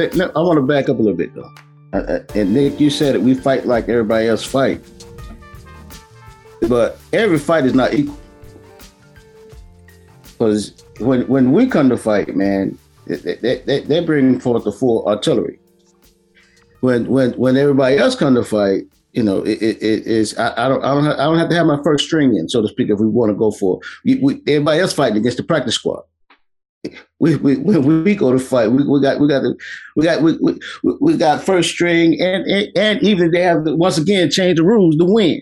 I want to back up a little bit though. Uh, uh, and Nick, you said it. We fight like everybody else fight, but every fight is not equal. Because when when we come to fight, man, they, they, they bring forth the full artillery. When when when everybody else come to fight, you know, it, it, it is I, I, don't I don't have, I don't have to have my first string in, so to speak, if we want to go for we, we, everybody else fighting against the practice squad. We, we when we go to fight, we, we got we got the, we got we, we, we got first string and, and and even they have to, once again change the rules to win.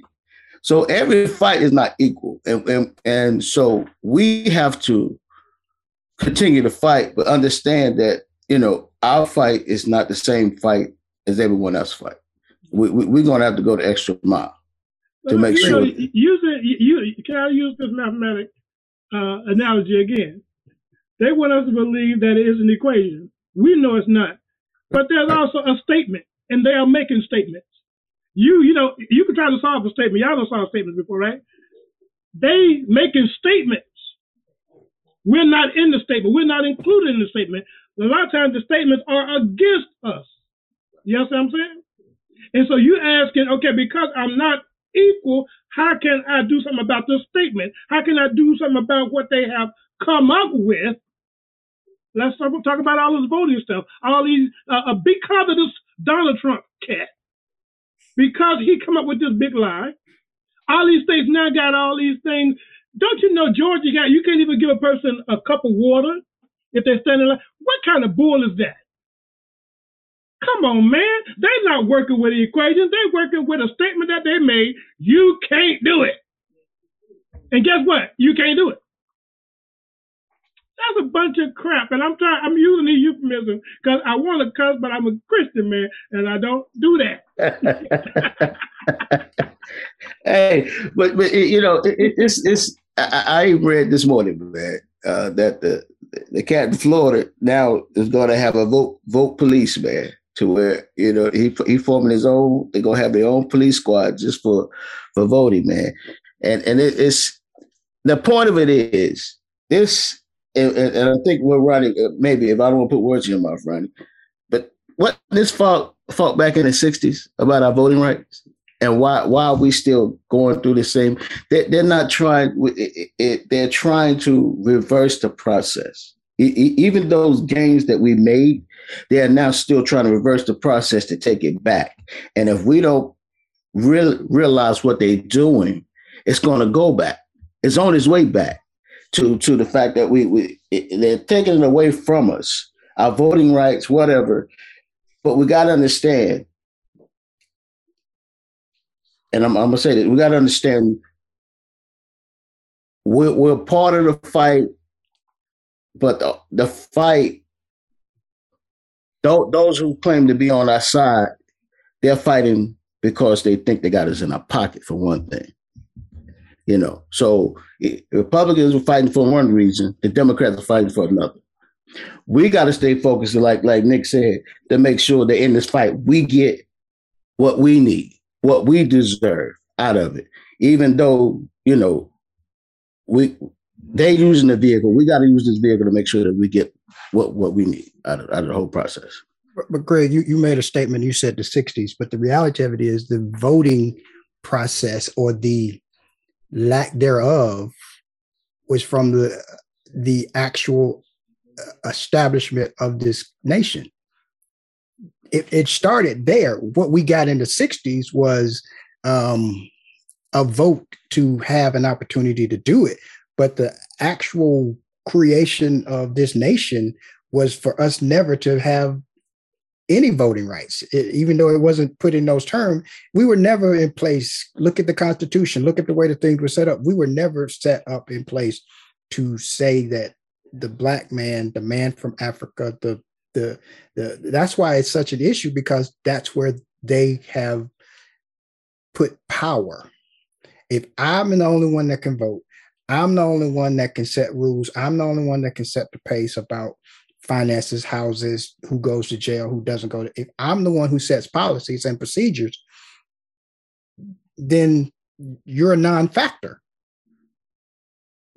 So every fight is not equal, and and, and so we have to continue to fight, but understand that you know our fight is not the same fight as everyone else fight. We, we, we're going to have to go the extra mile to make you sure. Know, it. You, can I use this mathematic uh, analogy again? They want us to believe that it is an equation. We know it's not. But there's also a statement, and they are making statements. You, you know, you can try to solve a statement. Y'all don't solve statements before, right? They making statements we're not in the statement. We're not included in the statement. A lot of times the statements are against us. You know what I'm saying? And so you're asking, okay, because I'm not equal, how can I do something about this statement? How can I do something about what they have come up with? Let's talk about all this voting stuff. All these, uh, because of this Donald Trump cat, because he come up with this big lie, all these states now got all these things don't you know Georgia got you can't even give a person a cup of water if they're standing like what kind of bull is that? Come on, man. They're not working with the equation. They're working with a statement that they made. You can't do it. And guess what? You can't do it. That's a bunch of crap. And I'm trying, I'm using the euphemism because I want to cuss, but I'm a Christian man and I don't do that. hey, but, but you know, it, it's, it's, I, I read this morning, man, uh, that the the cat in Florida now is going to have a vote vote police, man, to where you know he he forming his own. They're gonna have their own police squad just for for voting, man. And and it, it's the point of it is this, and, and I think we're running. Uh, maybe if I don't want to put words in your mouth, Ronnie, but what this fought fought back in the '60s about our voting rights? And why why are we still going through the same they, they're not trying it, it, they're trying to reverse the process. It, even those gains that we made they are now still trying to reverse the process to take it back. And if we don't real, realize what they're doing it's going to go back. It's on its way back to to the fact that we, we they're taking it away from us our voting rights whatever but we got to understand and I'm, I'm gonna say that we got to understand we're, we're part of the fight, but the, the fight, those who claim to be on our side, they're fighting because they think they got us in our pocket for one thing. You know, so Republicans are fighting for one reason, the Democrats are fighting for another. We got to stay focused, like like Nick said, to make sure that in this fight we get what we need what we deserve out of it. Even though, you know, we they using the vehicle, we got to use this vehicle to make sure that we get what what we need out of, out of the whole process. But, Greg, you, you made a statement. You said the '60s, but the reality of it is the voting process or the lack thereof was from the the actual uh, establishment of this nation it, it started there. What we got in the 60s was um, a vote to have an opportunity to do it. But the actual creation of this nation was for us never to have any voting rights, it, even though it wasn't put in those terms. We were never in place. Look at the Constitution. Look at the way the things were set up. We were never set up in place to say that the black man, the man from Africa, the the the that's why it's such an issue because that's where they have put power. If I'm the only one that can vote, I'm the only one that can set rules. I'm the only one that can set the pace about finances, houses, who goes to jail, who doesn't go to. If I'm the one who sets policies and procedures, then you're a non-factor.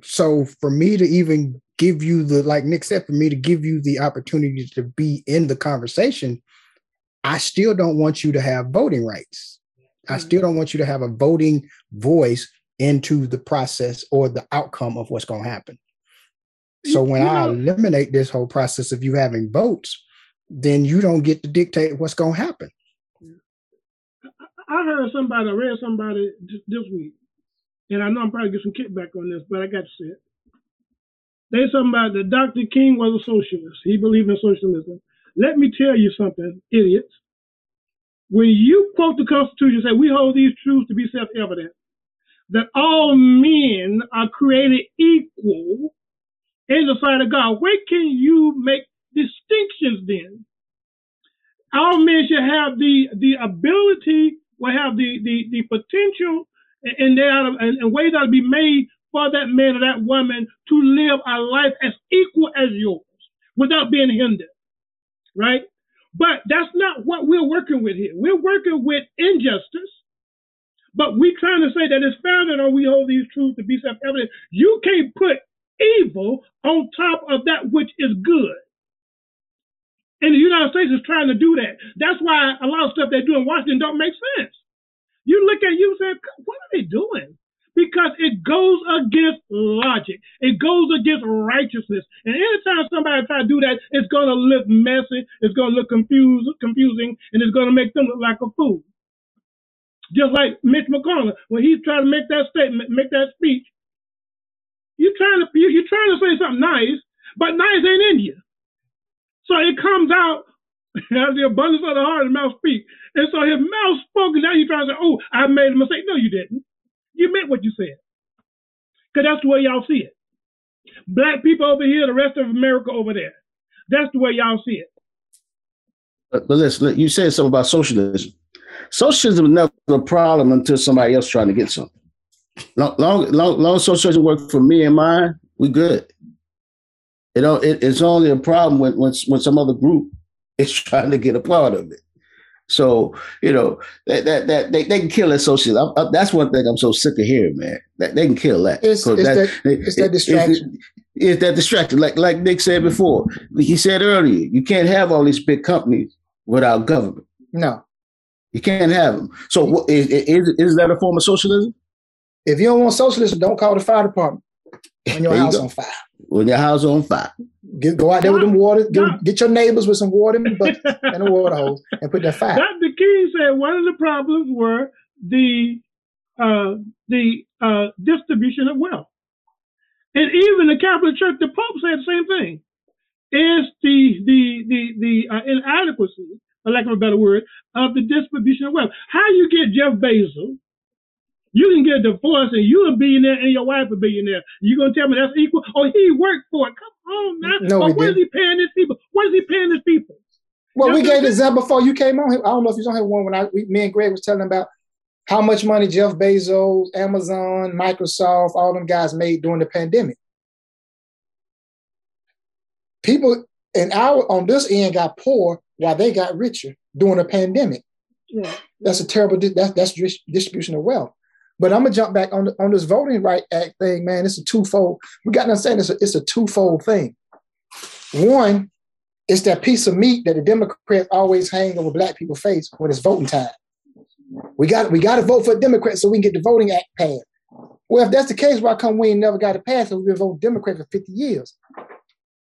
So for me to even give you the like Nick said, for me to give you the opportunity to be in the conversation, I still don't want you to have voting rights. I still don't want you to have a voting voice into the process or the outcome of what's going to happen. So when you know, I eliminate this whole process of you having votes, then you don't get to dictate what's going to happen. I heard somebody, I read somebody this week, and I know I'm probably get some kickback on this, but I got to say it. They about that Dr. King was a socialist. He believed in socialism. Let me tell you something, idiots. When you quote the Constitution, say we hold these truths to be self-evident, that all men are created equal in the sight of God. Where can you make distinctions then? All men should have the the ability, will have the the, the potential, and there and, and ways that to be made for that man or that woman to live a life as equal as yours without being hindered, right? But that's not what we're working with here. We're working with injustice, but we're trying to say that it's founded on we hold these truths to be self-evident. You can't put evil on top of that which is good. And the United States is trying to do that. That's why a lot of stuff they do in Washington don't make sense. You look at you and say, what are they doing? Because it goes against logic. It goes against righteousness. And anytime somebody try to do that, it's going to look messy. It's going to look confused, confusing, and it's going to make them look like a fool. Just like Mitch McConnell, when he's trying to make that statement, make that speech, you're trying to you're trying to say something nice, but nice ain't in you. So it comes out as the abundance of the heart and mouth speak. And so his mouth spoke, and now you're trying to say, "Oh, I made a mistake." No, you didn't. You meant what you said, because that's the way y'all see it. Black people over here, the rest of America over there. That's the way y'all see it. But, but listen, you said something about socialism. Socialism is never a problem until somebody else trying to get something. Long, long, long, long socialism work for me and mine. We good. You know, it, it's only a problem when, when when some other group is trying to get a part of it. So you know that that, that they, they can kill that socialism. I, I, that's one thing I'm so sick of hearing, man. That they can kill that. It's, it's that, that, it's that distraction. It's, it's that distraction. Like like Nick said mm-hmm. before, he said earlier, you can't have all these big companies without government. No, you can't have them. So is, is, is that a form of socialism? If you don't want socialism, don't call the fire department when your house you on fire. When your house on fire. Get, go out there with them water. Get, get your neighbors with some water and a water hose and put that fire. Dr. King said one of the problems were the uh, the uh, distribution of wealth. And even the Catholic Church, the Pope said the same thing. Is the the the the uh, inadequacy, for lack of a better word, of the distribution of wealth. How you get Jeff Bezos you can get a divorce and you a billionaire and your wife a billionaire. You gonna tell me that's equal? Oh, he worked for it. Come on now. No, but what is he paying his people? What is he paying his people? Well, you we gave this up before you came on. I don't know if you was on here one when I we, me and Greg was telling about how much money Jeff Bezos, Amazon, Microsoft, all them guys made during the pandemic. People in our on this end got poor while they got richer during the pandemic. Yeah. That's a terrible. That's that's distribution of wealth. But I'm gonna jump back on on this voting right act thing, man. It's a twofold. We got to understand it's a, it's a twofold thing. One, it's that piece of meat that the Democrats always hang over black people's face when it's voting time. We got we got to vote for a Democrat so we can get the voting act passed. Well, if that's the case, why come we ain't never got it passed? We've been voting Democrat for 50 years.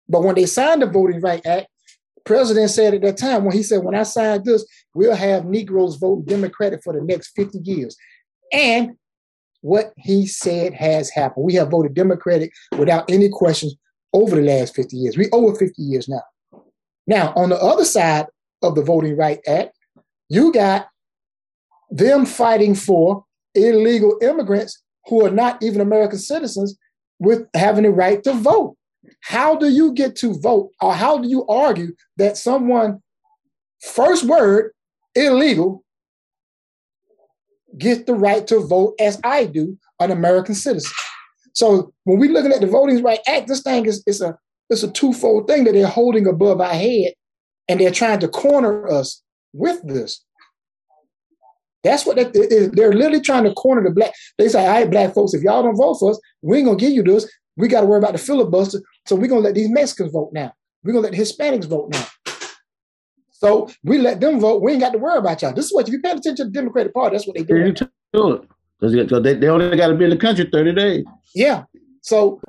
But when they signed the Voting Right Act, president said at that time, when he said, when I signed this, we'll have Negroes vote Democratic for the next 50 years. And what he said has happened. We have voted Democratic without any questions over the last 50 years. We over 50 years now. Now, on the other side of the Voting Right Act, you got them fighting for illegal immigrants who are not even American citizens with having the right to vote. How do you get to vote, or how do you argue that someone, first word, illegal, get the right to vote as I do, an American citizen. So when we're looking at the Voting Rights Act, this thing is it's a it's a twofold thing that they're holding above our head, and they're trying to corner us with this. That's what they, they're literally trying to corner the black. They say, "All right, black folks, if y'all don't vote for us, we ain't gonna give you this. We got to worry about the filibuster. So we're gonna let these Mexicans vote now. We're gonna let the Hispanics vote now. So we let them vote. We ain't got to worry about y'all. This is what if you pay attention to the Democratic Party, that's what they do. Because they, they only got to be in the country 30 days. Yeah. So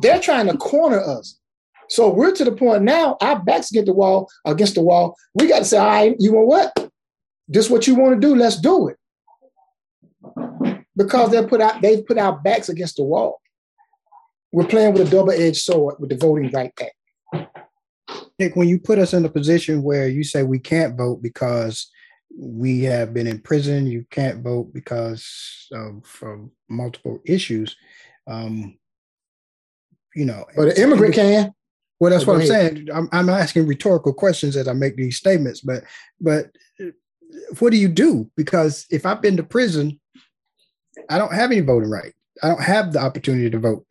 they're trying to corner us. So we're to the point now, our backs against the wall, against the wall. We got to say, all right, you know what? This is what you want to do, let's do it. Because they put out they've put our backs against the wall. We're playing with a double-edged sword with the Voting Right Act. Nick, when you put us in a position where you say we can't vote because we have been in prison, you can't vote because of, of multiple issues. Um, you know, but an immigrant can. Well, that's what I'm saying. I'm, I'm asking rhetorical questions as I make these statements, but but what do you do? Because if I've been to prison, I don't have any voting right. I don't have the opportunity to vote.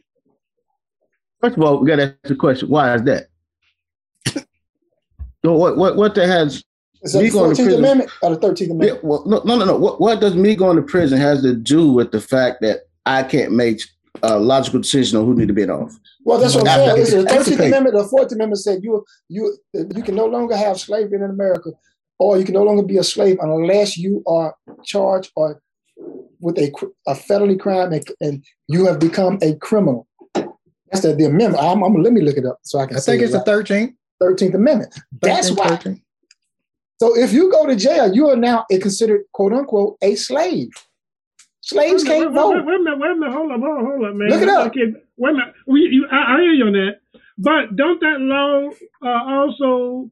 First of all, we got to ask the question: Why is that? So what what what that has is that the 14th Amendment or the 13th Amendment? Yeah, well, no, no, no, no. What, what does me going to prison has to do with the fact that I can't make a logical decision on who need to be in office? Well, that's what I'm saying. Listen, the 13th Amendment, the 14th Amendment said you you you can no longer have slavery in America, or you can no longer be a slave unless you are charged or with a, a felony crime and, and you have become a criminal. That's the, the amendment. I'm, I'm, let me look it up so I can. I think it's it right. the 13th. 13th Amendment. 13th, That's why. 13th. So if you go to jail, you are now considered quote unquote a slave. Slaves wait, can't wait, vote. Wait, wait, a minute, wait a minute, hold up, hold up, hold up, man. Look it up. Okay, wait a minute. We, you, I, I, hear you on that, but don't that law uh, also,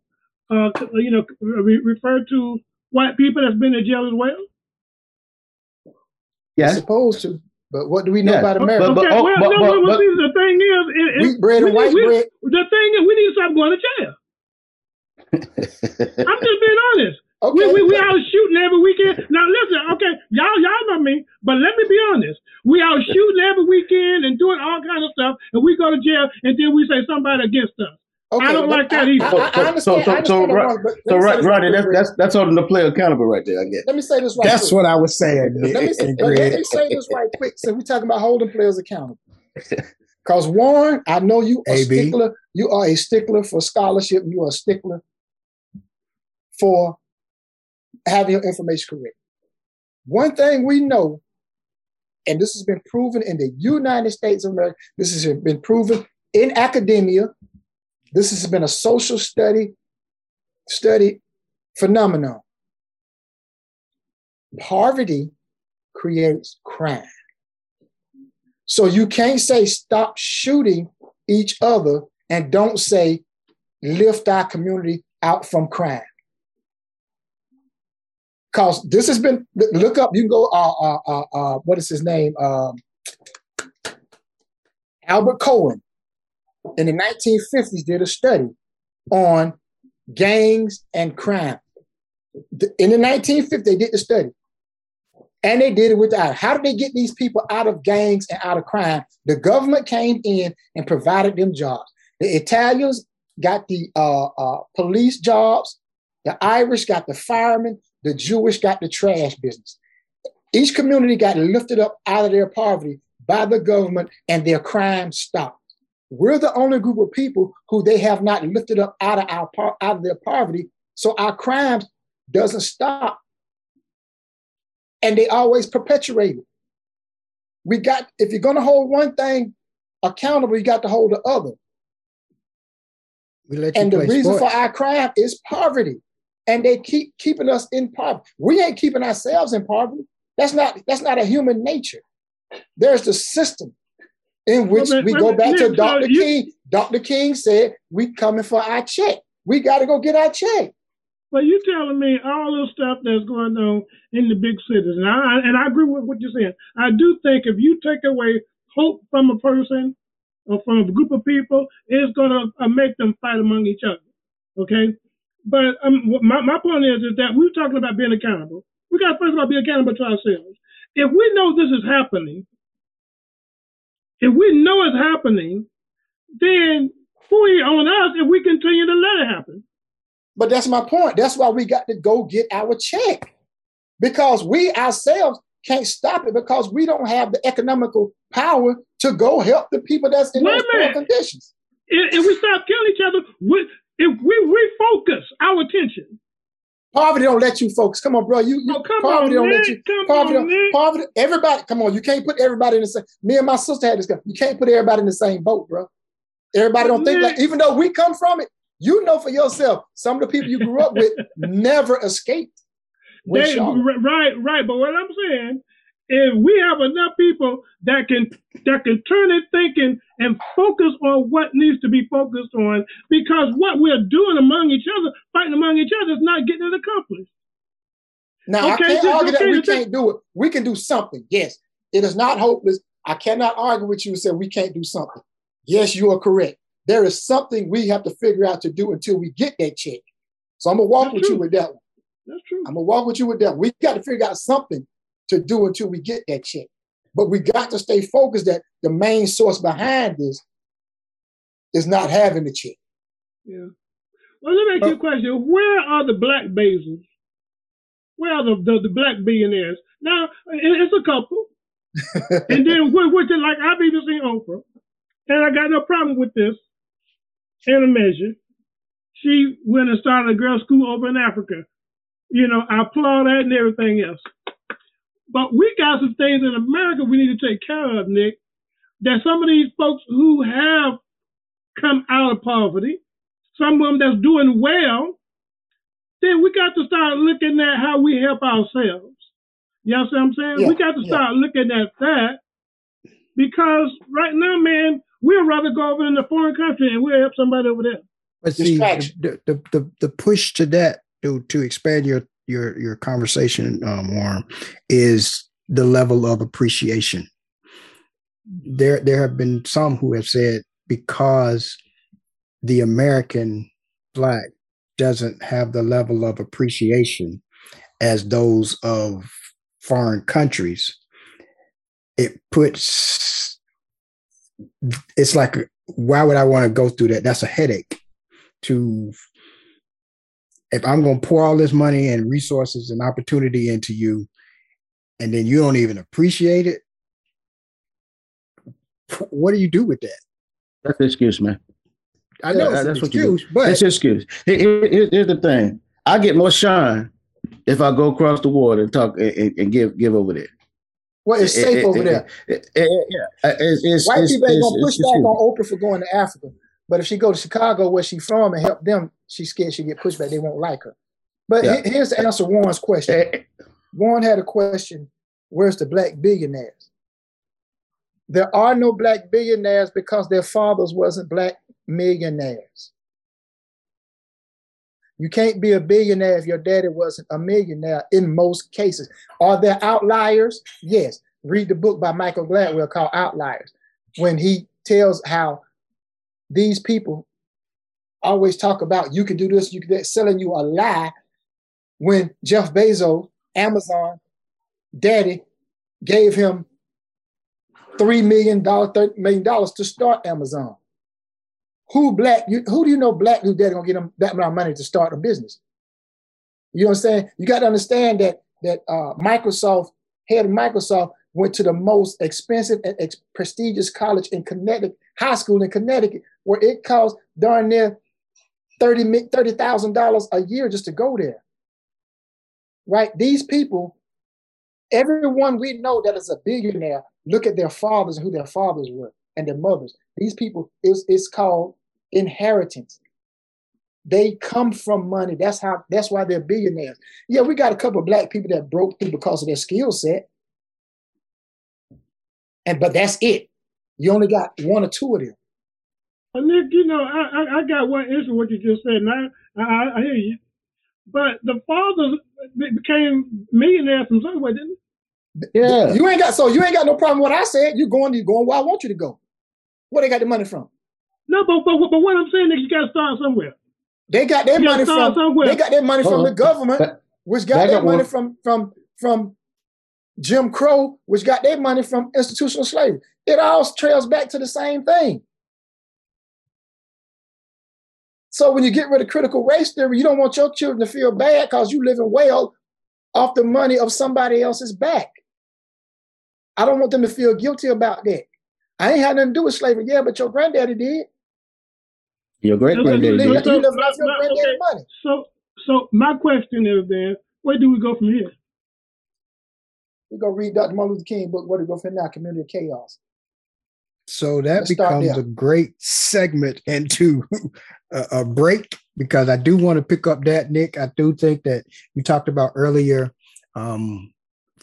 uh, you know, re- refer to white people that's been in jail as well? Yeah, supposed to. But what do we know yeah. about America? Okay, well, but, no, but, but, see, the thing is, it, it, wheat bread and white we, bread. The thing is, we need to stop going to jail. I'm just being honest. Okay. We, we, we out shooting every weekend. Now listen, okay, y'all y'all know me, but let me be honest. We out shooting every weekend and doing all kind of stuff, and we go to jail, and then we say somebody against us. Okay, I don't like that either. I, I, I so, so, so, so, so right, right, that's that's that's holding the player accountable right there. I guess. Let me say this right. That's quick. what I was saying. Let me say, let me say this right quick. So we're talking about holding players accountable. Because Warren, I know you a stickler. You are a stickler for scholarship. You are a stickler for having your information correct. One thing we know, and this has been proven in the United States of America, this has been proven in academia, this has been a social study study phenomenon. Poverty creates crime. So you can't say stop shooting each other and don't say lift our community out from crime. Because this has been look up. You can go. Uh, uh, uh, uh what is his name? Um, Albert Cohen in the 1950s did a study on gangs and crime. In the 1950s, they did the study. And they did it without. How did they get these people out of gangs and out of crime? The government came in and provided them jobs. The Italians got the uh, uh, police jobs. The Irish got the firemen. The Jewish got the trash business. Each community got lifted up out of their poverty by the government and their crime stopped. We're the only group of people who they have not lifted up out of our out of their poverty, so our crimes doesn't stop, and they always perpetuate it. We got if you're going to hold one thing accountable, you got to hold the other. and the reason sports. for our crime is poverty and they keep keeping us in poverty. We ain't keeping ourselves in poverty. That's not that's not a human nature. There's the system in which well, we go back to Dr. You, King. Dr. King said we coming for our check. We got to go get our check. Well, you telling me all the stuff that's going on in the big cities, and I and I agree with what you're saying. I do think if you take away hope from a person or from a group of people, it's going to uh, make them fight among each other. Okay, but um, my, my point is, is that we're talking about being accountable. We got to first of all be accountable to ourselves. If we know this is happening, if we know it's happening, then fully on us if we continue to let it happen. But that's my point. That's why we got to go get our check. Because we ourselves can't stop it because we don't have the economical power to go help the people that's in Wait those poor conditions. If, if we stop killing each other, we, if we refocus our attention, Poverty don't let you folks. Come on, bro. You, you Oh, come poverty on, don't let you. Come poverty, on, Nick. poverty. Everybody, come on. You can't put everybody in the same. Me and my sister had this. guy. You can't put everybody in the same boat, bro. Everybody don't think like. Even though we come from it, you know for yourself. Some of the people you grew up with never escaped. They, right, right. But what I'm saying, if we have enough people that can that can turn it thinking and focus on what needs to be focused on, because what we're doing among each other, fighting among each other, is not getting it accomplished. Now Okay, I can't argue that we can't do it. We can do something. Yes, it is not hopeless. I cannot argue with you and say we can't do something. Yes, you are correct. There is something we have to figure out to do until we get that check. So I'm gonna walk That's with you with that one. That's true. I'm gonna walk with you with that. We got to figure out something to do until we get that check. But we got to stay focused that the main source behind this is not having the check. Yeah. Well, let me ask you a uh, question. Where are the black Bezos? Where are the, the, the black billionaires? Now, it's a couple. and then, with, with it, like, I've even seen Oprah, and I got no problem with this in a measure. She went and started a girls' school over in Africa. You know, I applaud that and everything else. But we got some things in America we need to take care of, Nick. That some of these folks who have come out of poverty, some of them that's doing well, then we got to start looking at how we help ourselves. You know what I'm saying? Yeah, we got to yeah. start looking at that because right now, man, we'd rather go over in a foreign country and we'll help somebody over there. But see, the, the the the push to that to to expand your your your conversation, um, Warren, is the level of appreciation. There there have been some who have said because the American black doesn't have the level of appreciation as those of foreign countries, it puts it's like why would I want to go through that? That's a headache to if I'm going to pour all this money and resources and opportunity into you, and then you don't even appreciate it, what do you do with that? That's an excuse, man. I know Yeah, that's an what you do. excuse, but That's an excuse. Here- here- here- here's the thing. I get more shine if I go across the water and talk and, and- give give over there. Well, it's safe eh, over eh, there. eh, Yeah, It's- it's- White it's- people ain't it's- gonna push it's back excuse. on Oprah for going to Africa. But if she go to Chicago, where she from, and help them, she's scared she get pushed back. They won't like her. But Yeah. here's the answer Warren's question. Eh, eh, Warren had a question: Where's the black billionaires? There are no black billionaires because their fathers wasn't black millionaires. You can't be a billionaire if your daddy wasn't a millionaire in most cases. Are there outliers? Yes. Read the book by Michael Gladwell called Outliers, when he tells how these people always talk about you can do this, you can that, selling you a lie when Jeff Bezos, Amazon, daddy, gave him $3 million, $30 million to start Amazon. Who black, you, who do you know black who daddy gonna get them that amount of money to start a business? You know what I'm saying? You got to understand that that uh, Microsoft, head of Microsoft, went to the most expensive and ex- prestigious college in Connecticut, high school in Connecticut, where it cost darn near $30,000 $30,000 a year just to go there. Right? These people, everyone we know that is a billionaire, look at their fathers and who their fathers were and their mothers. These people, it's, it's called inheritance. They come from money. That's how. That's why they're billionaires. Yeah, we got a couple of black people that broke through because of their skill set, and but that's it. You only got one or two of them. Well, Nick, you know, I, I, I got one issue with what you just said, and I, I, I hear you. But the fathers be- became millionaires from somewhere, didn't Yeah. You ain't got so you ain't got no problem with what I said. You going, you going where I want you to go. Where they got the money from? No, but, but, but what I'm saying is you got to start somewhere. They got their money from. somewhere. They got their money from the government, Back- which got back their up money one. from from from Jim Crow, which got their money from institutional slavery. It all trails back to the same thing. So when you get rid of critical race theory, you don't want your children to feel bad because you're living well off the money of somebody else's back. I don't want them to feel guilty about that. I ain't had nothing to do with slavery. Yeah, but your granddaddy did. Your great granddaddy. You did. live, so- you live off your my- granddaddy okay. money. So, so my question is then, where do we go from here? We go read Dr. Martin Luther King book. Where to go from now? Community of Chaos. So that Let's becomes a great segment into a, a break because I do want to pick up that, Nick. I do think that you talked about earlier um,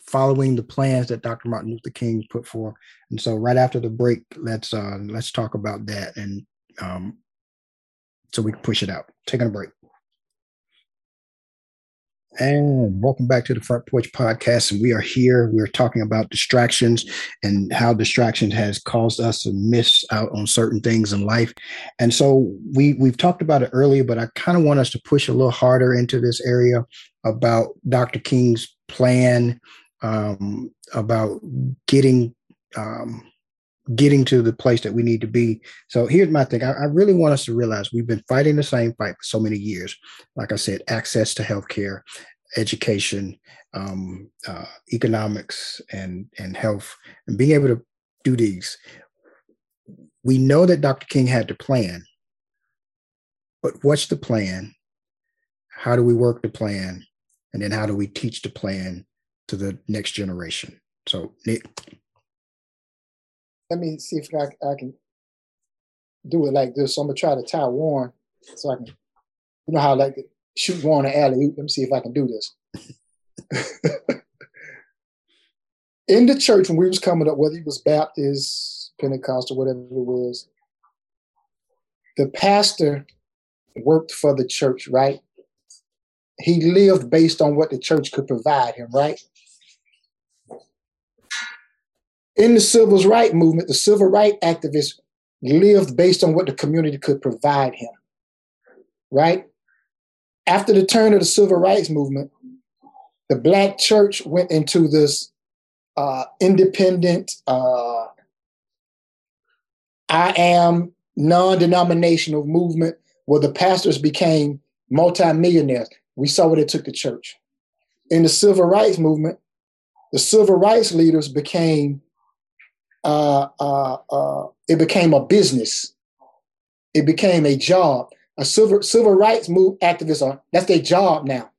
following the plans that Dr. Martin Luther King put forth. And so right after the break, let's uh, let's talk about that and um, so we can push it out. Taking a break. And welcome back to the Front Porch Podcast. And we are here. We're talking about distractions and how distraction has caused us to miss out on certain things in life. And so we we've talked about it earlier, but I kind of want us to push a little harder into this area about Dr. King's plan, um, about getting um, getting to the place that we need to be. So here's my thing. I, I really want us to realize we've been fighting the same fight for so many years. Like I said, access to healthcare, education, um, uh, economics, and and health, and being able to do these. We know that Dr. King had the plan, but what's the plan? How do we work the plan? And then how do we teach the plan to the next generation? So, Nick, Let me see if I, I can do it like this. So I'm gonna try to tie Warren so I can, you know how I like to shoot Warren an alley. Let me see if I can do this. In the church when we was coming up, whether he was Baptist, Pentecostal, whatever it was, the pastor worked for the church, right? He lived based on what the church could provide him, right? In the civil rights movement, the civil rights activists lived based on what the community could provide him. Right? After the turn of the civil rights movement, the black church went into this uh, independent, uh, I am non denominational movement where the pastors became multimillionaires. We saw what it took the church. In the civil rights movement, the civil rights leaders became uh, uh, uh, it became a business. It became a job. A civil civil rights move activists are that's their job now.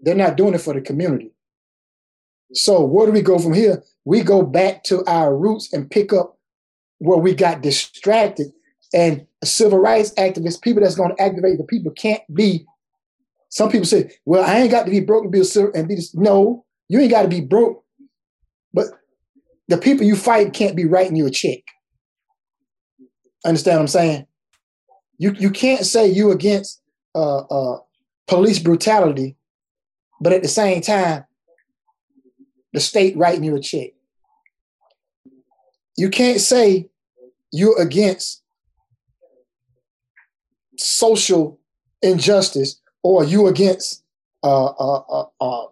They're not doing it for the community. So where do we go from here? We go back to our roots and pick up where we got distracted. And civil rights activists, people that's going to activate the people, can't be. Some people say, "Well, I ain't got to be broke and be a civil and be this." No, you ain't got to be broke, the people you fight can't be writing you a check. Understand what I'm saying? You you can't say you against uh, uh, police brutality, but at the same time, the state writing you a check. You can't say you're against social injustice or you against uh, uh, uh, uh,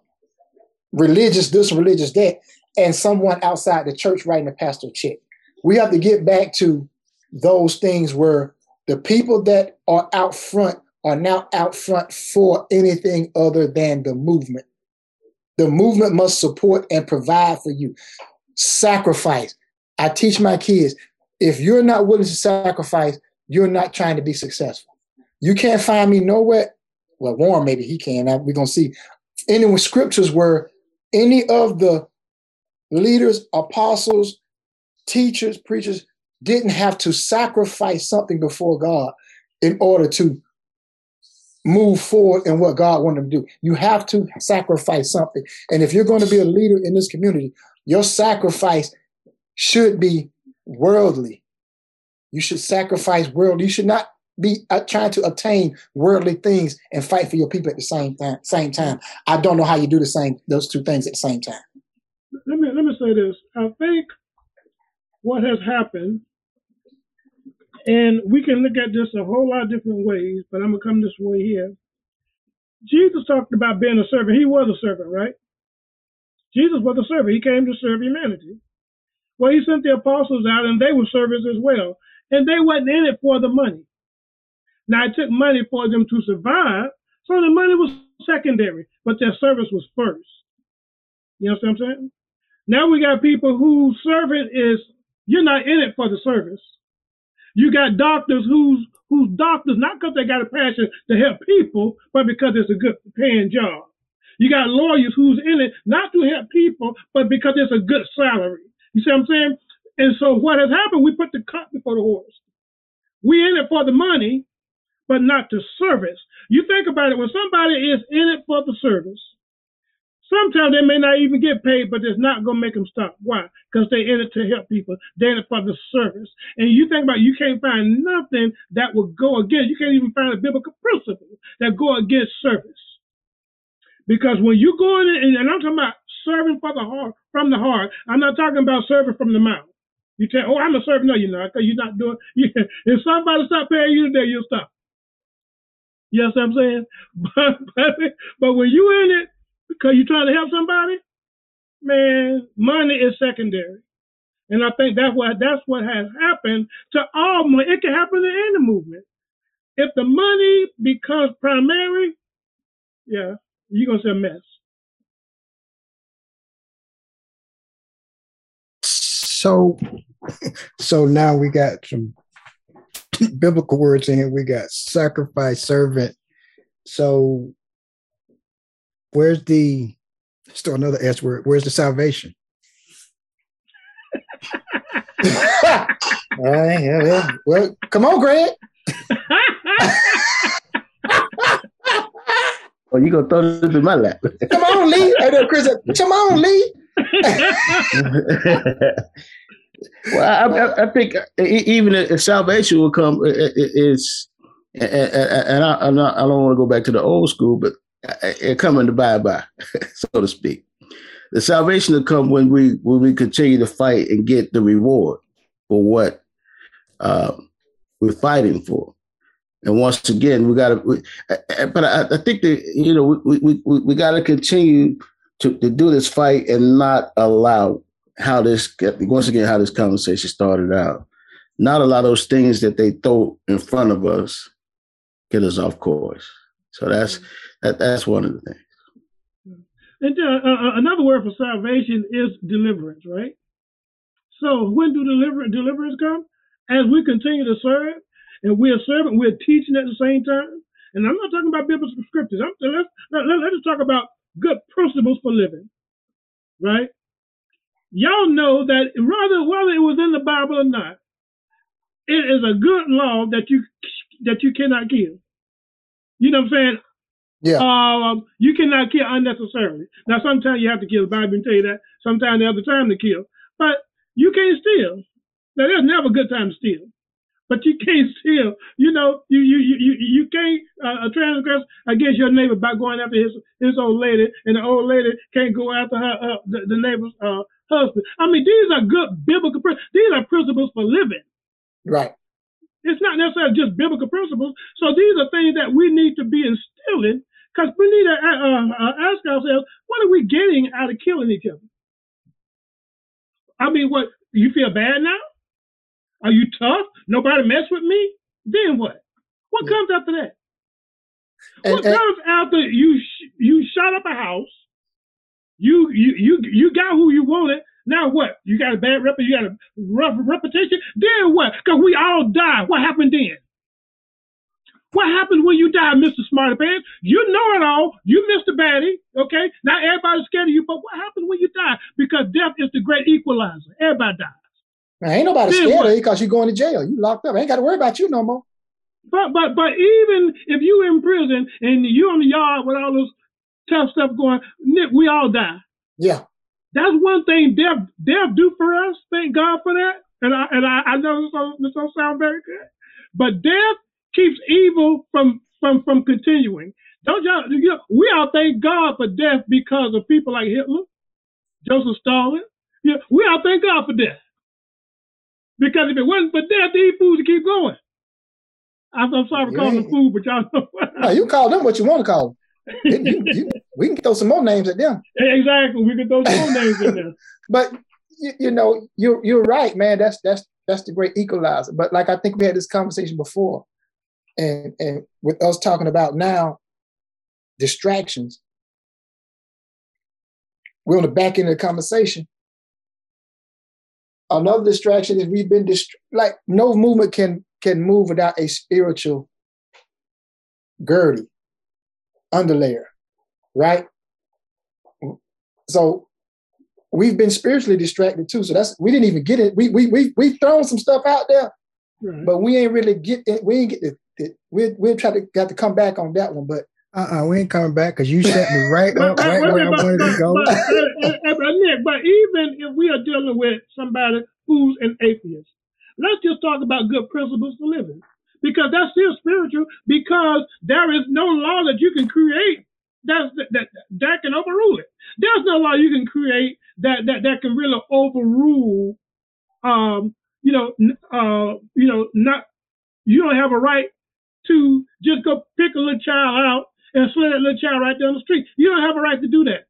religious this, religious that, and someone outside the church writing a pastor check. We have to get back to those things where the people that are out front are now out front for anything other than the movement. The movement must support and provide for you. Sacrifice. I teach my kids if you're not willing to sacrifice, you're not trying to be successful. You can't find me nowhere. Well, Warren, maybe he can. We're going to see any scriptures where any of the leaders, apostles, teachers, preachers didn't have to sacrifice something before God in order to move forward in what God wanted them to do. You have to sacrifice something. And if you're going to be a leader in this community, your sacrifice should be worldly. You should sacrifice worldly. You should not be uh, trying to obtain worldly things and fight for your people at the same time. Same time. I don't know how you do the same those two things at the same time. Let me say this. I think what has happened, and we can look at this a whole lot of different ways, but I'm gonna come this way here. Jesus talked about being a servant. He was a servant, right? Jesus was a servant. He came to serve humanity. Well, he sent the apostles out, and they were servants as well, and they wasn't in it for the money. Now it took money for them to survive, so the money was secondary, but their service was first. You know what I'm saying? Now we got people whose servant is you're not in it for the service. You got doctors whose whose doctors not because they got a passion to help people, but because it's a good paying job. You got lawyers who's in it not to help people, but because it's a good salary. You see what I'm saying? And so what has happened, we put the cart before the horse. We in it for the money, but not the service. You think about it, when somebody is in it for the service, sometimes they may not even get paid, but it's not going to make them stop. Why? Because they're in it to help people. They're in it for the service. And you think about it, you can't find nothing that will go against, you can't even find a biblical principle that go against service. Because when you go in, and I'm talking about serving for the heart, from the heart, I'm not talking about serving from the mouth. You tell, oh, I'm a servant. No, you're not, because you're not doing. If somebody stop paying you today, you'll stop. You know I'm saying? But, but, but when you in it because you're trying to help somebody, man, money is secondary. And I think that's what that's what has happened to all money. It can happen to any movement. If the money becomes primary, yeah, you're gonna see a mess. So, so now we got some biblical words in here. We got sacrifice, servant. So, where's the still another S word? Where's the salvation? uh, yeah, well, come on, Greg. Oh, you gonna throw this in my lap? come on, Lee. Hey, there, Chris. Come on, Lee. well, I, I, think even if salvation will come, is and I, I don't want to go back to the old school, but it coming to bye bye, so to speak. The salvation will come when we when we continue to fight and get the reward for what uh, we're fighting for. And once again, we got to. But I, I, think that you know we we we, we got to continue to, to do this fight and not allow how this once again how this conversation started out. Not allow those things that they throw in front of us get us off course. So that's that, that's one of the things. And uh, uh, another word for salvation is deliverance, right? So when do deliver, deliverance come? As we continue to serve, and we're serving, we're teaching at the same time. And I'm not talking about biblical scriptures. I'm, let's, let, let, us talk about good principles for living, right? Y'all know that rather whether it was in the Bible or not, it is a good law that you that you cannot kill. You know what I'm saying? Yeah. Um, you cannot kill unnecessarily. Now, sometimes you have to kill. The Bible can tell you that. Sometimes the other time to kill, but you can't steal. Now, there's never a good time to steal, but you can't steal. You know, you you you you can't uh, transgress against your neighbor by going after his his old lady, and the old lady can't go after her uh, the, the neighbor's uh, husband. I mean, these are good biblical. Principles. These are principles for living. Right. It's not necessarily just biblical principles. So these are things that we need to be instilling because we need to uh, uh, ask ourselves, what are we getting out of killing each other? I mean, what, you feel bad now? Are you tough? Nobody mess with me? Then what? What yeah. comes after that? And, what and, comes after you sh- you shot up a house? You you you you got who you wanted. Now what? You got a bad rep, you got a rough reputation. Then what? Because we all die. What happened then? What happens when you die, Mr. Smarty Pants? You know it all. You Mr. Baddie, okay? Now everybody's scared of you, but what happens when you die? Because death is the great equalizer. Everybody dies. Ain't nobody then scared what? of you because you're going to jail. You locked up. I ain't got to worry about you no more. But but but even if you in prison and you in the yard with all this tough stuff going, Nick, we all die. Yeah. That's one thing death death do for us. Thank God for that. And I and I, I know this don't, this don't sound very good, but death keeps evil from from from continuing. Don't y'all? You know, we all thank God for death because of people like Hitler, Joseph Stalin. Yeah, we all thank God for death because if it wasn't for death, these fools would keep going. I'm, I'm sorry for calling them food, but y'all know. no, you call them what you want to call them. you, you, we can throw some more names at them. Exactly, we can throw some more names at them. but you, you, know, you're you're right, man. That's that's that's the great equalizer. But like I think we had this conversation before, and and with us talking about now, distractions. We're on the back end of the conversation. another distraction is we've been dist- like no movement can can move without a spiritual girdle underlayer, right? So we've been spiritually distracted too. So that's we didn't even get it. We we we we thrown some stuff out there, Right. but we ain't really get it. We ain't get the, the we we try to got to come back on that one. But Uh-uh, we ain't coming back because you set me right up, but, right where I wanted to go. but, but, but Nick, but even if we are dealing with somebody who's an atheist, let's just talk about good principles for living. Because that's still spiritual, because there is no law that you can create that's, that, that, that can overrule it. There's no law you can create that, that, that can really overrule, um, you know, uh, you know, not, you don't have a right to just go pick a little child out and slay that little child right down the street. You don't have a right to do that.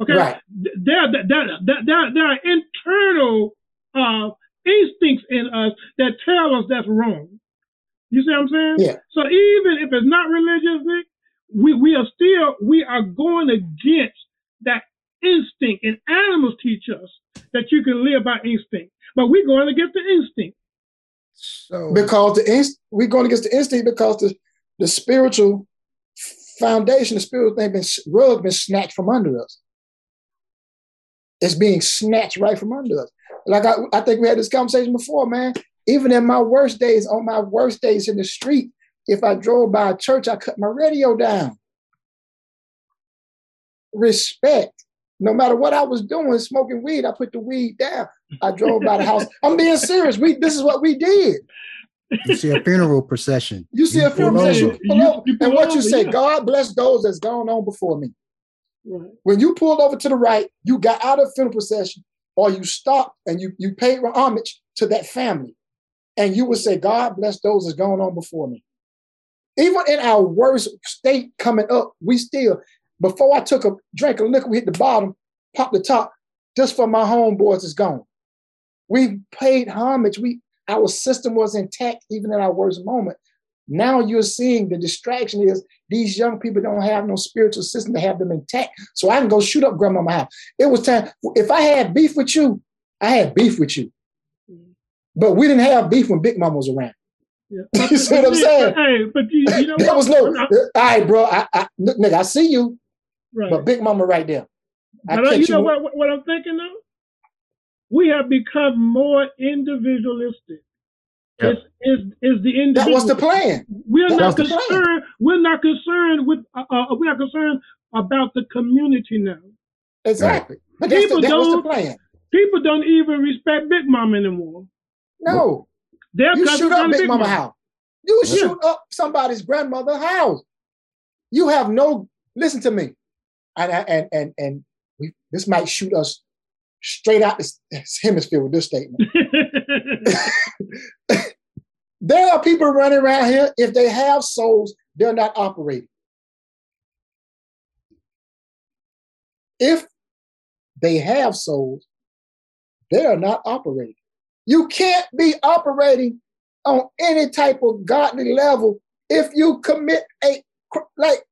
Okay, Right. There, there, there, there, there are internal uh, instincts in us that tell us that's wrong. You see what I'm saying? Yeah. So even if it's not religious, Vic, we we are still we are going against that instinct, and animals teach us that you can live by instinct, but we're going against the instinct. So because the inst- we're going against the instinct because the the spiritual foundation, the spiritual thing, been rug been snatched from under us. It's being snatched right from under us. Like I, I think we had this conversation before, man. Even in my worst days, on my worst days in the street, if I drove by a church, I cut my radio down. Respect. No matter what I was doing, smoking weed, I put the weed down. I drove by the house. I'm being serious. We this is what we did. you see a funeral procession. You see a funeral procession, you pull You- over, you and pull what you over, say, yeah. God bless those that's gone on before me. Right. When you pulled over to the right, you got out of funeral procession, or you stopped and you you paid homage to that family, and you would say, God bless those that's gone on before me. Even in our worst state coming up, we still, before I took a drink of liquor, we hit the bottom, pop the top, just for my homeboys is gone. We paid homage. We our system was intact even in our worst moment. Now you're seeing the distraction is these young people don't have no spiritual system to have them intact. So I can go shoot up grandmama house. It was time. If I had beef with you, I had beef with you. Mm-hmm. But we didn't have beef when Big Mama was around. Yeah. You see what I'm saying? Hey, but you, you know There was no, all right, bro. I, I, look, nigga, I see you, Right. but Big Mama right there. I But uh, catch you know you. what, what, what I'm thinking of? We have become more individualistic. Yeah. It's, it's, it's the individual. That was the plan. We're that not was the plan. concerned. We're not concerned with. Uh, uh, we're not concerned about the community now. Exactly. But that's the, People that was the don't- plan. People don't even respect Big Mom anymore. No. They're You shoot up Big Mama Mama. house. You Yeah. shoot up somebody's grandmother house. You have no. Listen to me, and and and and we, this might shoot us straight out this, this hemisphere with this statement. There are people running around here. If they have souls, they're not operating. If they have souls, they are not operating. You can't be operating on any type of godly level if you commit a like,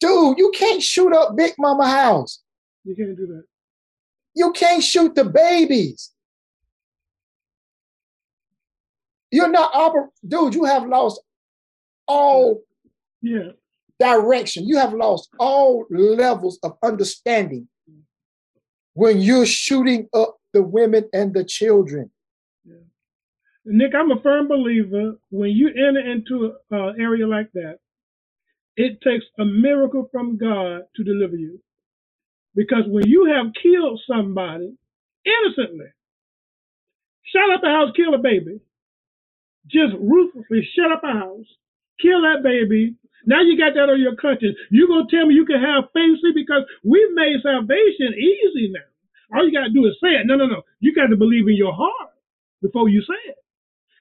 dude, you can't shoot up Big Mama house. you can't do that. You can't shoot the babies. You're not oper- dude. You have lost all Yeah. direction. You have lost all levels of understanding when you're shooting up the women and the children. Nick, I'm a firm believer when you enter into an area like that, it takes a miracle from God to deliver you. Because when you have killed somebody innocently, shut up a house, kill a baby, just ruthlessly shut up a house, kill that baby. Now you got that on your conscience. You're gonna tell me you can have faith? Because we've made salvation easy now. All you gotta do is say it. No, no, no. You got to believe in your heart before you say it.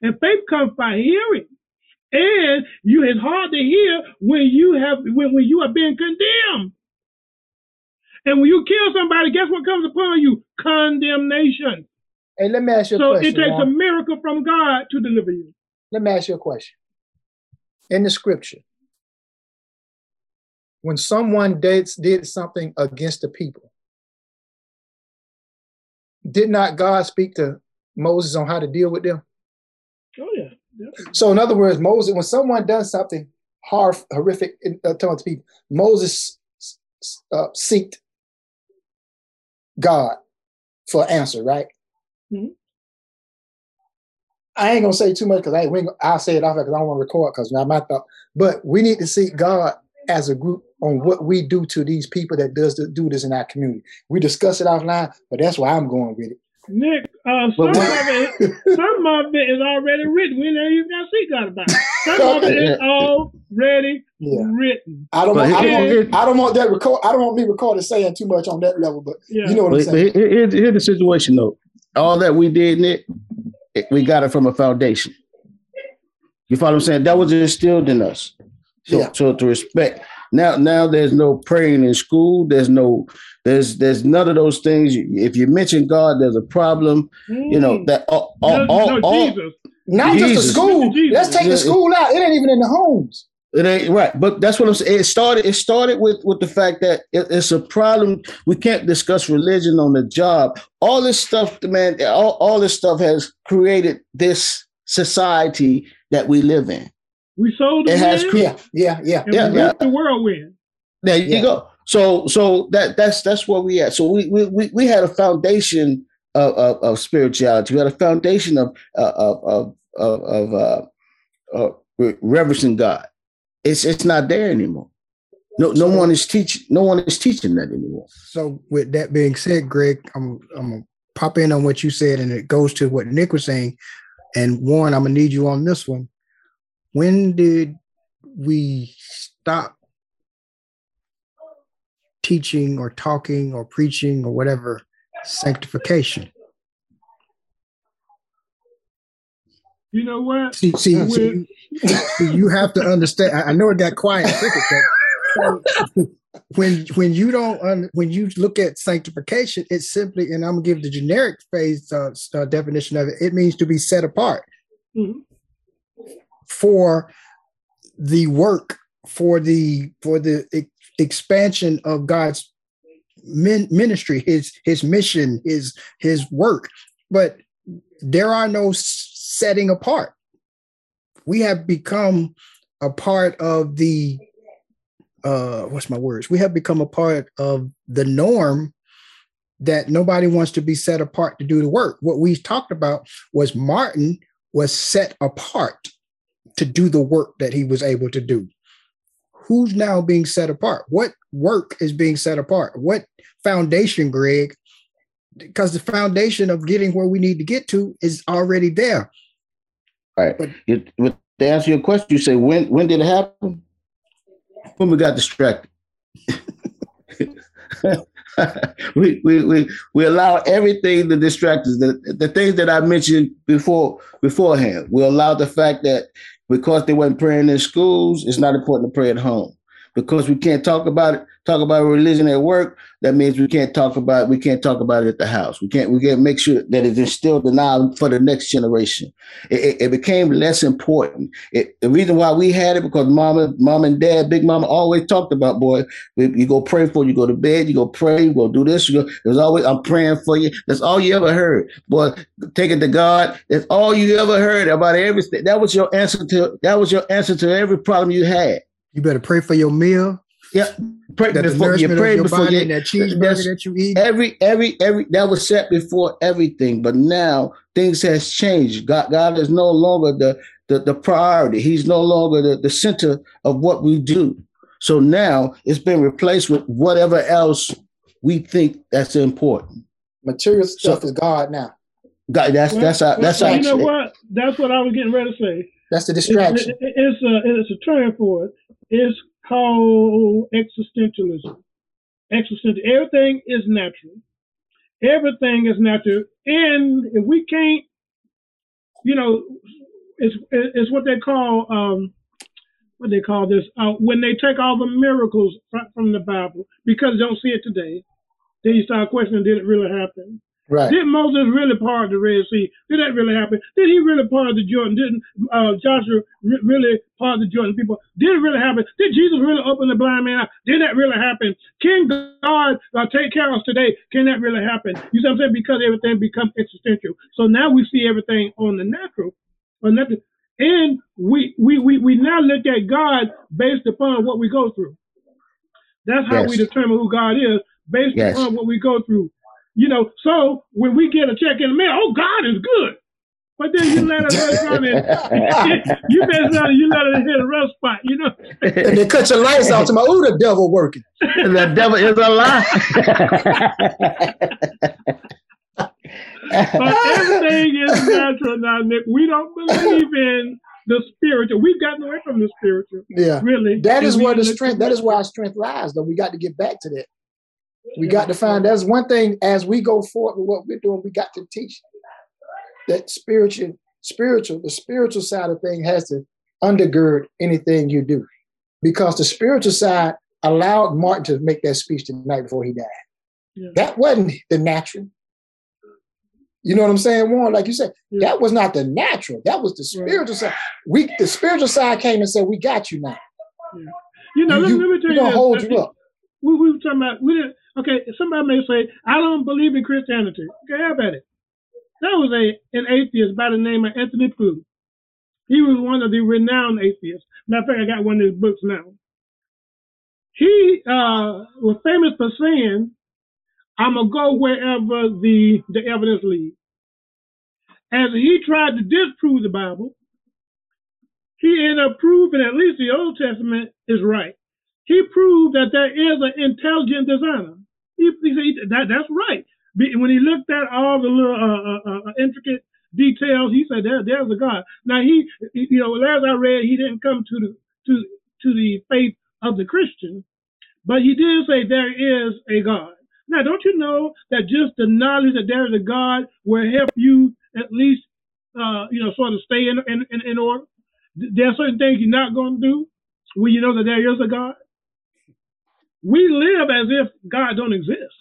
And faith comes by hearing. And you it's hard to hear when you have when, when you are being condemned. And when you kill somebody, guess what comes upon you? Condemnation. Hey, let me ask you a So question. it takes a miracle from God to deliver you. Let me ask you a question. In the scripture, when someone did, did something against the people, did not God speak to Moses on how to deal with them? So, in other words, Moses, when someone does something hard, horrific in, uh, to people, Moses uh, seeked God for an answer, right? Mhm. I ain't gonna say too much because I ain't, I'll say it off because I don't want to record because now my thought. But we need to seek God as a group on what we do to these people that does do this in our community. We discuss it offline, but that's where I'm going with it. Nick, uh, some of it, some of it is already written. We never even got to see God about it. Some of it is already Yeah. written. I don't want, I don't, here- want, I don't want that record. I don't want me recorded saying too much on that level, but Yeah. you know what I'm But, but saying. here- here- here's the situation though. All that we did, Nick, it- we got it from a foundation. You follow what I'm saying? That was instilled in us. So, Yeah. so to respect. Now, now there's no praying in school. There's no, there's, there's none of those things. If you mention God, there's a problem. You know Mm. that all, all, no, all, no, all- Jesus. Not just the school. Let's take the school out. It ain't even in the homes. It ain't right, but that's what I'm saying. It started. It started with with the fact that it, it's a problem. We can't discuss religion on the job. All this stuff, man. All, all this stuff has created this society that we live in. We sold the It has wind, Yeah, yeah, yeah. and yeah, we yeah. the whirlwind. There you Yeah. go. So so that that's that's where we at. So we we we, we had a foundation of, of, of spirituality. We had a foundation of uh, of of of, of uh, uh, reverencing God. It's it's not there anymore. No no one is teaching. No one is teaching that anymore. So with that being said, Greg, I'm I'm gonna pop in on what you said, and it goes to what Nick was saying. And Warren, I'm gonna need you on this one. When did we stop teaching or talking or preaching or whatever sanctification? You know what? See, see, When- see, you, you have to understand. I, know it got quiet. when when you don't un, when you look at sanctification, it's simply, and I'm gonna give the generic phase uh, uh, definition of it. It means to be set apart Mhm. For the work, for the for the expansion of God's min, ministry, His His mission, His His work. But there are no setting apart. We have become a part of the uh what's my words? We have become a part of the norm that nobody wants to be set apart to do the work. What we talked about was Martin was set apart to do the work that he was able to do. Who's now being set apart? What work is being set apart? What foundation, Greg? Because the foundation of getting where we need to get to is already there. All right. But- You, with- to answer your question, you say when when did it happen? When we got distracted. we, we we we allow everything to distract us. The, the things that I mentioned before beforehand. We allow the fact that because they weren't praying in schools, it's not important to pray at home. Because we can't talk about it, talk about religion at work. That means we can't talk about we can't talk about it at the house. We can't we can't make sure that it's instilled in our for the next generation. It, it, it became less important. It, the reason why we had it because mama, mom and dad, big mama always talked about boy. You go pray for you go to bed. You go pray. You go do this. You go, there's always I'm praying for you. That's all you ever heard. Boy, take it to God. That's all you ever heard about everything. That was your answer to that was your answer to every problem you had. You better pray for your meal, Yeah, pray that before you nourishment of pray before body you and that cheeseburger that you eat. every every every that was set before everything but now things has changed god god is no longer the the, the priority he's no longer the, the center of what we do so now it's been replaced with whatever else we think that's important Material stuff is God now. god that's Well, that's our, well, that's you our, know what? That's what I was getting ready to say. That's the It's, distraction. it- it's a it's a term for it. It's called existentialism. Existential. Everything is natural. Everything is natural, and if we can't, you know, it's it's what they call um, what they call this uh, when they take all the miracles fr- from the Bible because they don't see it today. Then you start questioning, did it really happen? Right. Did Moses really part the Red Sea? Did that really happen? Did he really part the Jordan? Didn't uh, Joshua re- really part the Jordan people? Did it really happen? Did Jesus really open the blind man? Did that really happen? Can God uh, take care of us today? Can that really happen? You see what I'm saying? Because everything becomes existential. So now we see everything on the natural. On that, and we, we, we, we now look at God based upon what we go through. That's how Yes. we determine who God is based Yes. upon what we go through. You know, so when we get a check in the mail, oh, God is good. But then you let it run and you mess around and you let it hit a rough spot, you know. And they cut your lights out to my, ooh, the devil working. And the devil is a lie. But everything is natural now, Nick. We don't believe in the spiritual. We've gotten away from the spiritual, Yeah. really. That And is we where the strength, that is where our strength lies, though. We got to get back to that. We got to find that's one thing as we go forward with what we're doing, we got to teach that spiritual, spiritual, the spiritual side of thing has to undergird anything you do. Because the spiritual side allowed Martin to make that speech the night before he died. Yeah. That wasn't the natural. You know what I'm saying, Warren? Like you said, Yeah. that was not the natural. That was the spiritual side. We the spiritual side came and said, "We got you now. You know, you, let, you, let me tell you gonna this. hold you up." we, we were talking about we didn't okay somebody may say i don't believe in christianity. Okay have at it? That was a an atheist by the name of Antony Flew. he was one of the renowned atheists. Matter of fact i got one of his books now. He uh, was famous for saying i'm gonna go wherever the the evidence leads as he tried to disprove the bible he ended up proving at least the old testament is right. He proved that there is an intelligent designer. He, he said that that's right. When he looked at all the little uh, uh, uh, intricate details, he said there, there's a God. Now he, you know, as I read, he didn't come to the to to the faith of the Christian, but he did say there is a God. Now, don't you know that just the knowledge that there is a God will help you at least, uh, you know, sort of stay in, in, in order. There are certain things you're not going to do when you know that there is a God. We live as if God don't exist.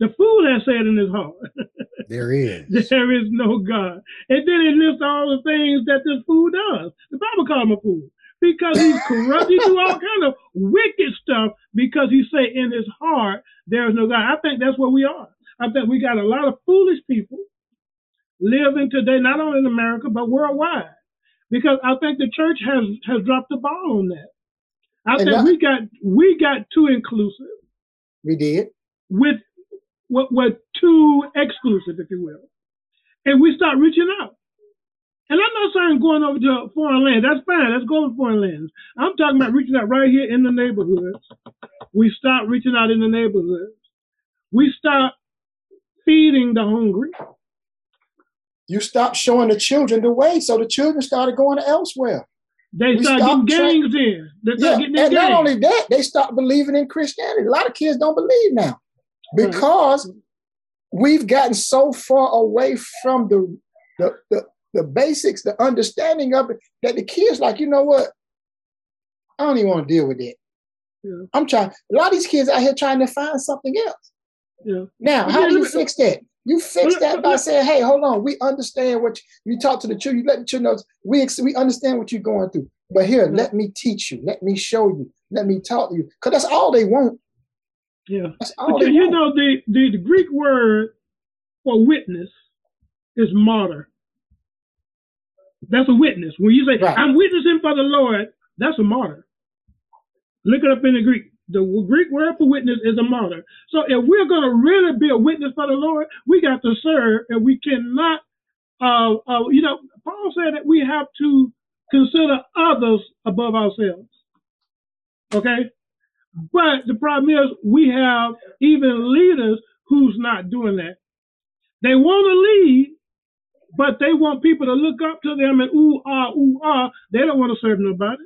The fool has said in his heart, There is. there is no God. And then he lists all the things that this fool does. The Bible calls him a fool because he's corrupt. he do all kind of wicked stuff because he say in his heart there is no God. I think that's where we are. I think we got a lot of foolish people living today, not only in America but worldwide, because I think the church has has dropped the ball on that. I And think we got we got too inclusive We did. with what were too exclusive, if you will. And we start reaching out. And I'm not saying going over to foreign land. That's fine. Let's go to foreign lands. I'm talking about reaching out right here in the neighborhoods. We start reaching out in the neighborhoods. We start feeding the hungry. You stopped showing the children the way, so the children started going elsewhere. They We start getting stopped tra- gangs in. They Yeah, getting in and not only that, they start believing in Christianity. A lot of kids don't believe now because we've gotten so far away from the the, the the basics, the understanding of it, that the kids like, you know what? I don't even want to deal with that. Yeah. I'm trying. A lot of these kids out here trying to find something else. Yeah. Now, how do you fix that? You fix that by saying, "Hey, hold on. We understand what you, you talk to the children. You let the children know we ex- we understand what you're going through. But here, Yeah. let me teach you. Let me show you. Let me talk to you. Because that's all they want. Yeah. That's all But they you, you want. know, the, the, the Greek word for witness is martyr. That's a witness. When you say, Right. I'm witnessing for the Lord, that's a martyr. Look it up in the Greek. The Greek word for witness is a martyr. So if we're going to really be a witness for the Lord, we got to serve, and we cannot, uh, uh, you know, Paul said that we have to consider others above ourselves. Okay? But the problem is we have even leaders who's not doing that. They want to lead, but they want people to look up to them and ooh ah ooh ah. They don't want to serve nobody.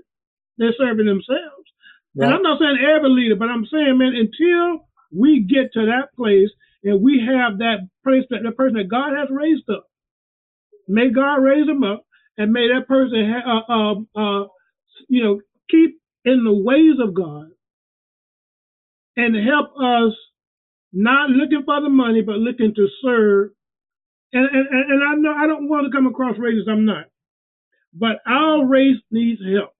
They're serving themselves. And I'm not saying every leader, but I'm saying, man, until we get to that place and we have that place that the person that God has raised up, may God raise them up and may that person, ha- uh, uh, uh, you know, keep in the ways of God and help us not looking for the money, but looking to serve. And, and, and I know I don't want to come across racist, I'm not. But our race needs help.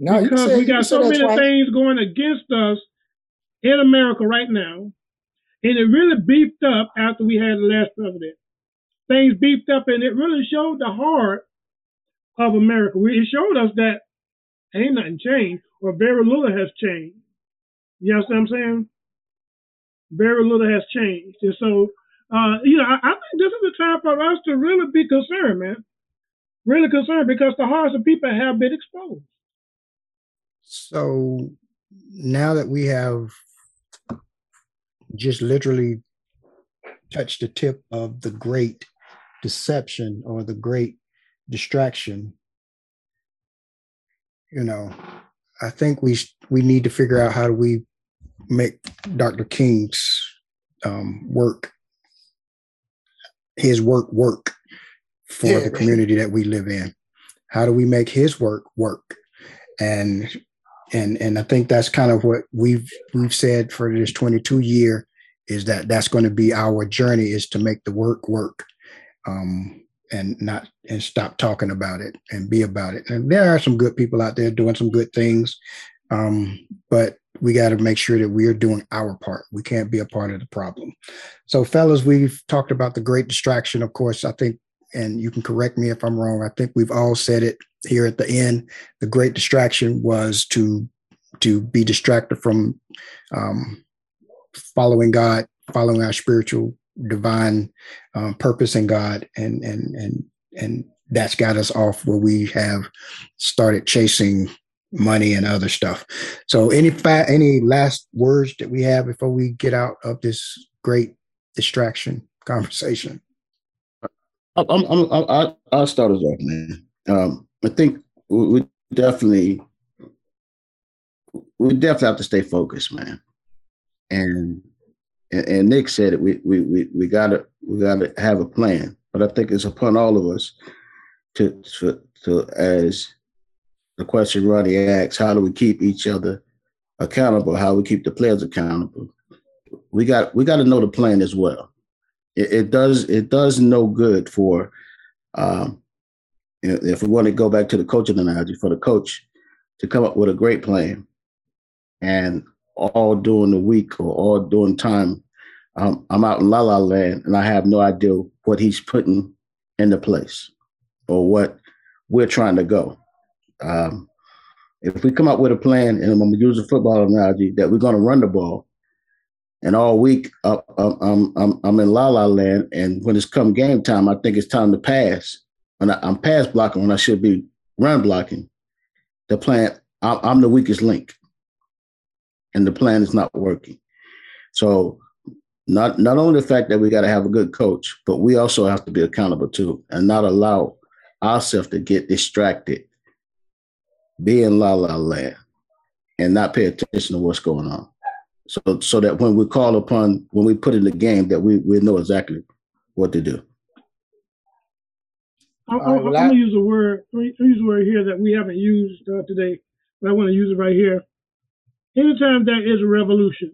No, because we got so many things going against us in America right now. And it really beefed up after we had the last president. Things beefed up and it really showed the heart of America. It showed us that ain't nothing changed or very little has changed. You know what I'm saying? Very little has changed. And so, uh, you know, I, I think this is the time for us to really be concerned, man. Really concerned because the hearts of people have been exposed. So now that we have just literally touched the tip of the great deception or the great distraction, you know, I think we we need to figure out how do we make Dr. King's um, work, his work work for yeah, the community that we live in. How do we make his work work? And and and I think that's kind of what we've we've said for this 22 year is that that's going to be our journey is to make the work work. Um, and not and stop talking about it and be about it. And there are some good people out there doing some good things, um, but we got to make sure that we are doing our part. We can't be a part of the problem. So, fellas, we've talked about the great distraction. Of course, I think, and you can correct me if I'm wrong. I think we've all said it here at the end. The great distraction was to to be distracted from um, following God, following our spiritual divine um, purpose in God, and and and and that's got us off where we have started chasing money and other stuff. So, any fa- any last words that we have before we get out of this great distraction conversation? I'm, I'm, I'm, I'll start us off, man. Um, I think we definitely we definitely have to stay focused, man. And and, Nick said it. We we we we gotta we gotta have a plan. But I think it's upon all of us to to, to as the question Ronnie asks, how do we keep each other accountable? How we keep the players accountable? We got we got to know the plan as well. It, it does it does no good for um, if we want to go back to the coaching analogy for the coach to come up with a great plan and all during the week or all during time, um, I'm out in La La Land and I have no idea what he's putting into place or what we're trying to go. Um, if we come up with a plan, and I'm going to use a football analogy, that we're going to run the ball, and all week uh, I'm, I'm, I'm in La La Land, and when it's come game time, I think it's time to pass. When I, am pass blocking when I should be run blocking, the plan, I'm the weakest link and the plan is not working. So not not only the fact that we got to have a good coach, but we also have to be accountable too, and not allow ourselves to get distracted, be in la la land, and not pay attention to what's going on. So so that when we call upon, when we put in the game, that we we know exactly what to do. I'm, I'm, I'm gonna use a word. I'm gonna use a word here that we haven't used uh, today, but I want to use it right here anytime there is a revolution,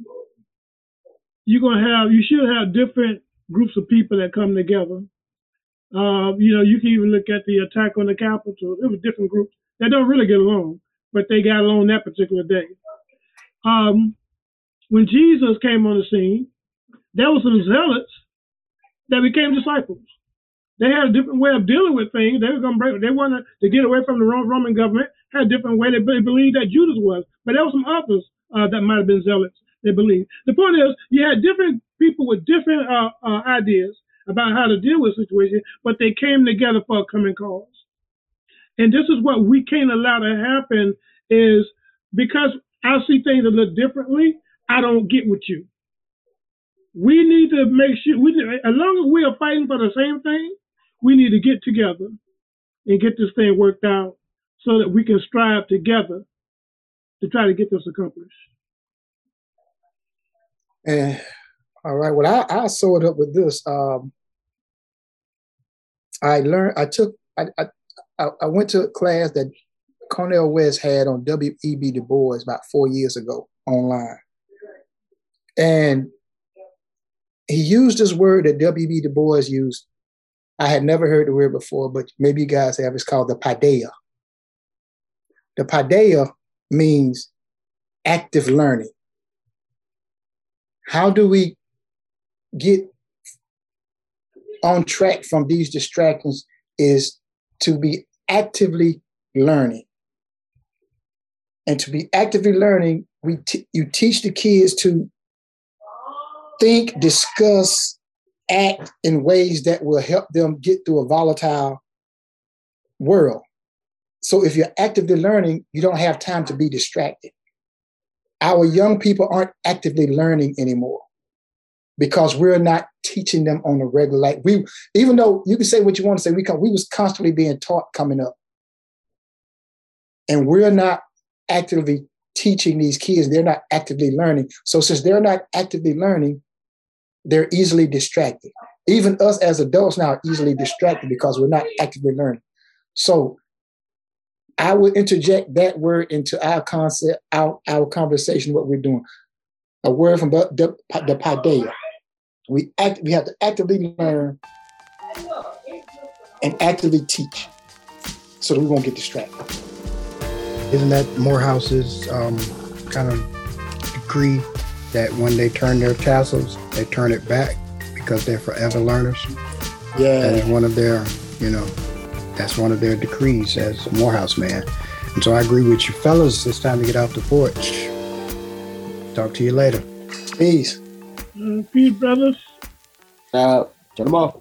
you're gonna have you should have different groups of people that come together. Uh, you know, you can even look at the attack on the Capitol. It was different groups that don't really get along, but they got along that particular day. Um, when Jesus came on the scene, there were some zealots that became disciples. They had a different way of dealing with things. They were going to break. They wanted to get away from the Roman government. Had a different way. They believed that Judas was, but there were some others uh, that might have been zealots. They believed. The point is, you had different people with different uh, uh, ideas about how to deal with the situation, but they came together for a common cause. And this is what we can't allow to happen. Is because I see things a little differently. I don't get with you. We need to make sure we, as long as we are fighting for the same thing, we need to get together and get this thing worked out so that we can strive together to try to get this accomplished. And all right, well, I, I saw it up with this. Um, I learned, I took, I, I, I went to a class that Cornel West had on W.E.B. Du Bois about four years ago online. And he used this word that W.B. Du Bois used. I had never heard the word before, but maybe you guys have. It's called the paideia. The paideia means active learning. How do we get on track from these distractions is to be actively learning. And to be actively learning, we t- you teach the kids to think, discuss, act in ways that will help them get through a volatile world. So if you're actively learning, you don't have time to be distracted. Our young people aren't actively learning anymore because we're not teaching them on a regular like we even though you can say what you want to say we come we was constantly being taught coming up and we're not actively teaching these kids they're not actively learning so since they're not actively learning they're easily distracted. Even us as adults now are easily distracted because we're not actively learning. So i would interject that word into our concept our, our conversation what we're doing. A word from the, the, paideia. We act we have to actively learn and actively teach so that we won't get distracted. Isn't that Morehouse's um, kind of decree that when they turn their tassels, they turn it back because they're forever learners? Yeah. That is one of their, you know, that's one of their decrees as a Morehouse man. And so I agree with you fellas. It's time to get off the porch. Talk to you later. Peace. Uh, peace, brothers. Uh, turn them off.